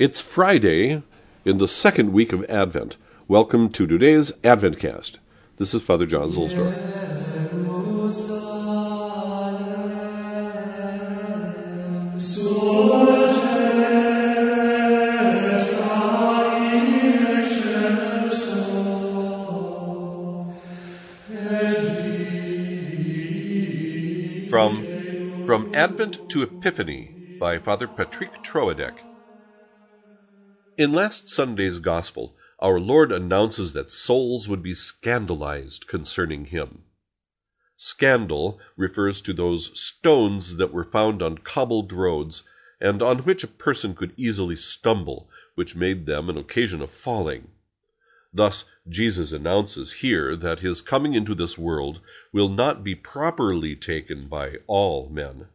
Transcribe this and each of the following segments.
It's Friday in the second week of Advent. Welcome to today's Adventcast. This is Father John Zuhlsdorf. From, from Advent to Epiphany by Father Patrick Troadec. In last Sunday's Gospel, our Lord announces that souls would be scandalized concerning him. Scandal refers to those stones that were found on cobbled roads and on which a person could easily stumble, which made them an occasion of falling. Thus, Jesus announces here that his coming into this world will not be properly taken by all men.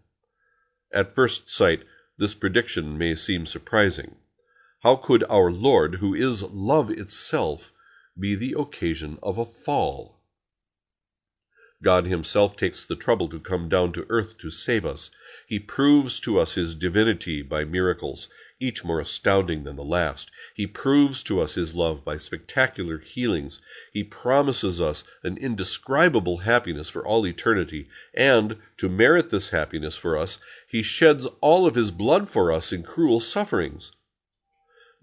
At first sight, this prediction may seem surprising. How could our Lord, who is love itself, be the occasion of a fall? God Himself takes the trouble to come down to earth to save us. He proves to us His divinity by miracles, each more astounding than the last. He proves to us His love by spectacular healings. He promises us an indescribable happiness for all eternity, and, to merit this happiness for us, He sheds all of His blood for us in cruel sufferings.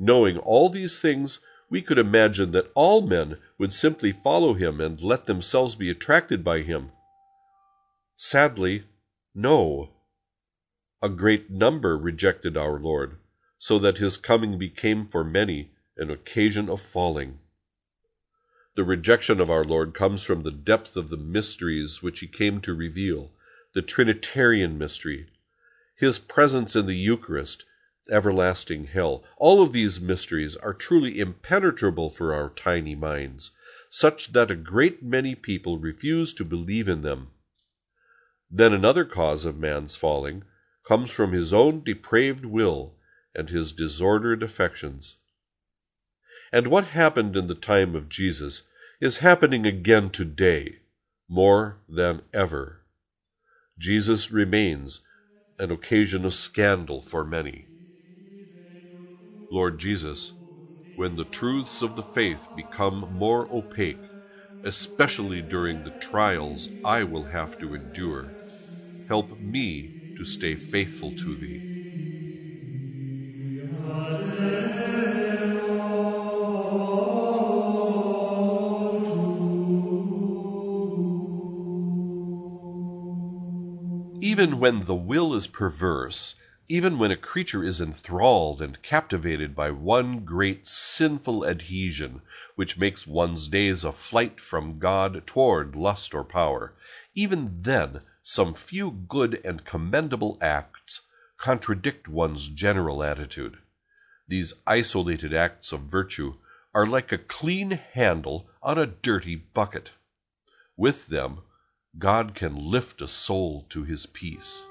Knowing all these things, we could imagine that all men would simply follow him and let themselves be attracted by him. Sadly, no. A great number rejected our Lord, so that his coming became for many an occasion of falling. The rejection of our Lord comes from the depth of the mysteries which he came to reveal, the Trinitarian mystery, his presence in the Eucharist, everlasting hell. All of these mysteries are truly impenetrable for our tiny minds, such that a great many people refuse to believe in them. Then another cause of man's falling comes from his own depraved will and his disordered affections. And what happened in the time of Jesus is happening again today, more than ever. Jesus remains an occasion of scandal for many. Lord Jesus, when the truths of the faith become more opaque, especially during the trials I will have to endure, help me to stay faithful to Thee. Even when the will is perverse, even when a creature is enthralled and captivated by one great sinful adhesion, which makes one's days a flight from God toward lust or power, even then some few good and commendable acts contradict one's general attitude. These isolated acts of virtue are like a clean handle on a dirty bucket. With them, God can lift a soul to his peace.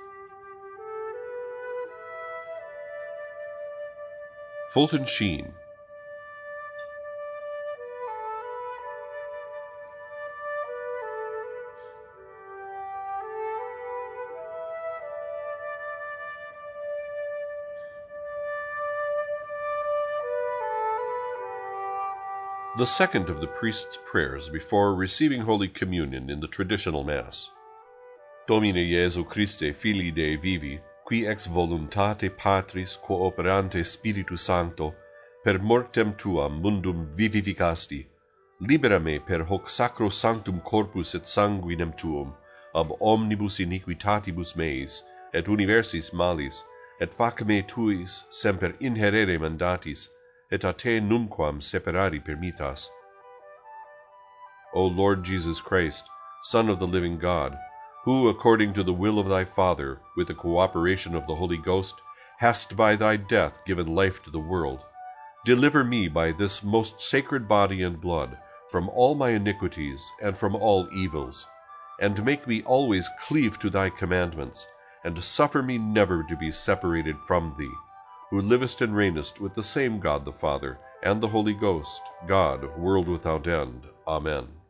Fulton Sheen. The second of the priest's prayers before receiving Holy Communion in the traditional Mass. Domine Jesu Christe, Filii Dei vivi, qui ex voluntate patris cooperante spiritu sancto per mortem tuam mundum vivificasti libera me per hoc sacro sanctum corpus et sanguinem tuum ab omnibus iniquitatibus meis et universis malis et fac me tuis semper inherere mandatis et a te numquam separari permittas o lord jesus christ son of the living god who, according to the will of thy Father, with the cooperation of the Holy Ghost, hast by thy death given life to the world, deliver me by this most sacred body and blood from all my iniquities and from all evils, and make me always cleave to thy commandments, and suffer me never to be separated from thee, who livest and reignest with the same God the Father, and the Holy Ghost, God, world without end. Amen.